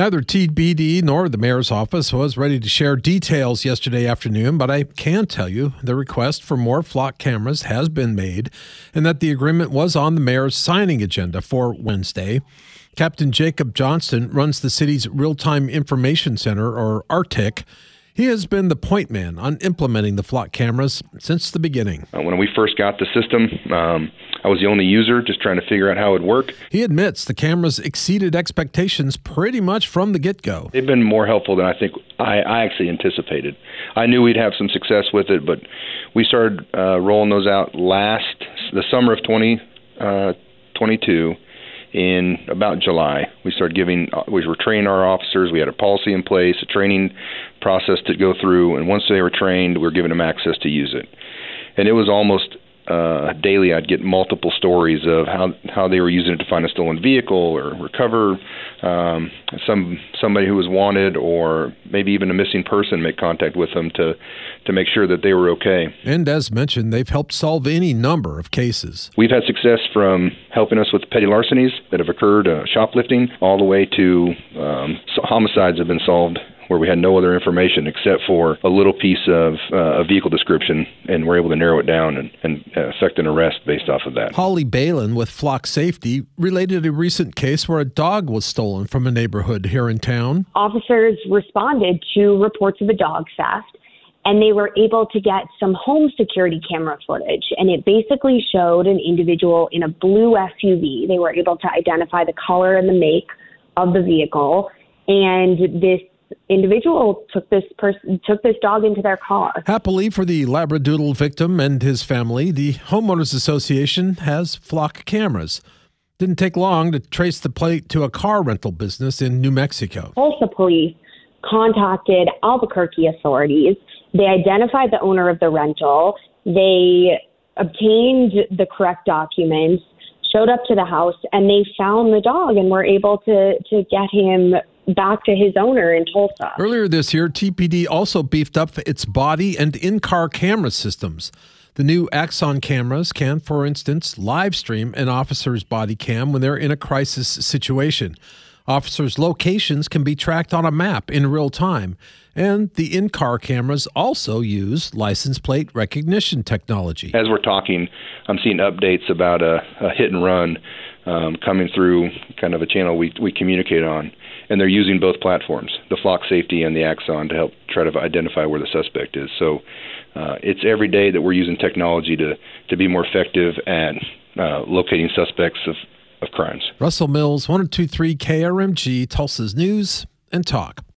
Neither TPD nor the mayor's office was ready to share details yesterday afternoon, but I can tell you the request for more flock cameras has been made and that the agreement was on the mayor's signing agenda for Wednesday. Captain Jacob Johnston runs the city's Real Time Information Center, or RTIC. He has been the point man on implementing the flock cameras since the beginning. Uh, when we first got the system, um, I was the only user, just trying to figure out how it would work. He admits the cameras exceeded expectations pretty much from the get go. They've been more helpful than I think I, I, actually anticipated. I knew we'd have some success with it, but we started uh, rolling those out last the summer of 2022. 20, uh, in about July. We started giving, uh, we were training our officers. We had a policy in place, a training process to go through, and once they were trained, we were giving them access to use it. And it was almost uh, daily I'd get multiple stories of how how they were using it to find a stolen vehicle or recover um, some somebody who was wanted or maybe even a missing person make contact with them to to make sure that they were okay. And as mentioned, they've helped solve any number of cases. We've had success from helping us with petty larcenies that have occurred, uh, shoplifting, all the way to um, homicides have been solved where we had no other information except for a little piece of uh, a vehicle description, and we're able to narrow it down and, and effect an arrest based off of that. Holly Balin with Flock Safety related a recent case where a dog was stolen from a neighborhood here in town. Officers responded to reports of a dog theft and they were able to get some home security camera footage and it basically showed an individual in a blue SUV. They were able to identify the color and the make of the vehicle and this individual took this person took this dog into their car. Happily for the labradoodle victim and his family, the homeowners association has flock cameras. Didn't take long to trace the plate to a car rental business in New Mexico. Tulsa police contacted Albuquerque authorities. They identified the owner of the rental. They obtained the correct documents, showed up to the house, and they found the dog and were able to to get him back to his owner in Tulsa. Earlier this year, TPD also beefed up its body and in car camera systems. The new Axon cameras can, for instance, live stream an officer's body cam when they're in a crisis situation. Officers' locations can be tracked on a map in real time, and the in car cameras also use license plate recognition technology. As we're talking, I'm seeing updates about a, a hit and run um, coming through kind of a channel we, we communicate on and they're using both platforms, the Flock Safety and the Axon, to help try to identify where the suspect is. So uh, it's every day that we're using technology to to be more effective at uh, locating suspects of, of crimes. Russell Mills, 1023 KRMG, Tulsa's News and Talk.